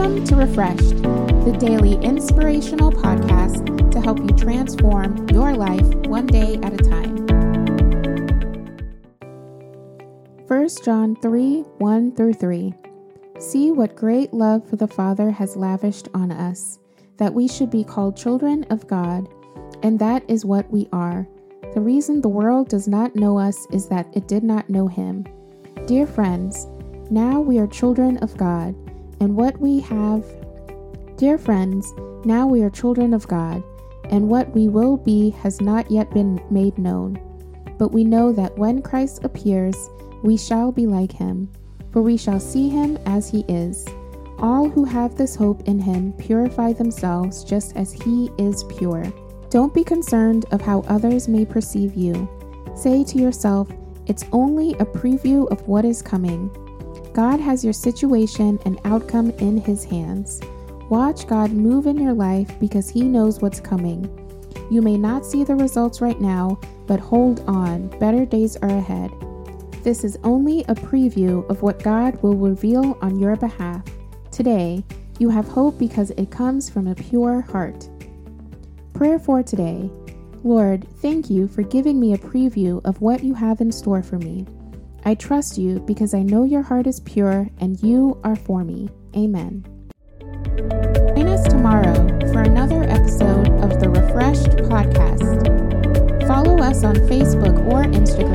Welcome to Refreshed, the daily inspirational podcast to help you transform your life one day at a time. 1 John 3 1 through 3. See what great love for the Father has lavished on us, that we should be called children of God, and that is what we are. The reason the world does not know us is that it did not know Him. Dear friends, now we are children of God, and what we have. Dear friends, now we are children of God, and what we will be has not yet been made known. But we know that when Christ appears, we shall be like him, for we shall see him as he is. All who have this hope in him purify themselves just as he is pure. Don't be concerned of how others may perceive you. Say to yourself, it's only a preview of what is coming. God has your situation and outcome in His hands. Watch God move in your life because He knows what's coming. You may not see the results right now, but hold on, better days are ahead. This is only a preview of what God will reveal on your behalf. Today, you have hope because it comes from a pure heart. Prayer for today Lord, thank you for giving me a preview of what you have in store for me. I trust you because I know your heart is pure and you are for me. Amen. Join us tomorrow for another episode of the Refreshed Podcast. Follow us on Facebook or Instagram